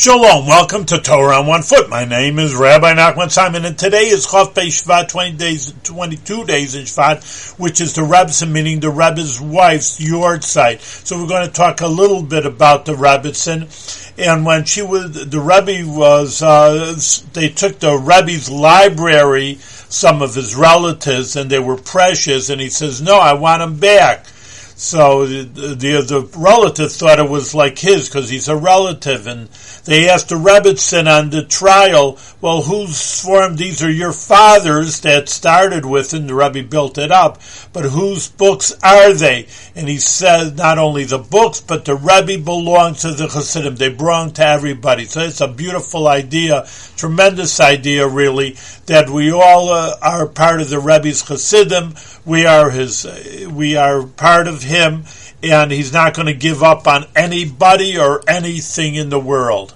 Shalom, welcome to Torah on One Foot. My name is Rabbi Nachman Simon, and today is Chof Shvat, 20 days, 22 days in Shvat, which is the Rebbetzin, meaning the Rebbe's wife's yahrzeit. So we're going to talk a little bit about the Rebbetzin. And when she was, the Rebbe was, uh, they took the Rebbe's library, some of his relatives, and they were precious, and he says, no, I want them back. So the, the, the relative thought it was like his because he's a relative, and they asked the Rebbetzin on the trial, "Well, who's sworn these are your fathers that started with, and the Rebbe built it up, but whose books are they?" And he said, "Not only the books, but the Rebbe belongs to the Hasidim. They belong to everybody." So it's a beautiful idea, tremendous idea, really, that we all uh, are part of the Rebbe's Hasidim. We are his. Uh, we are part of him, and he's not going to give up on anybody or anything in the world.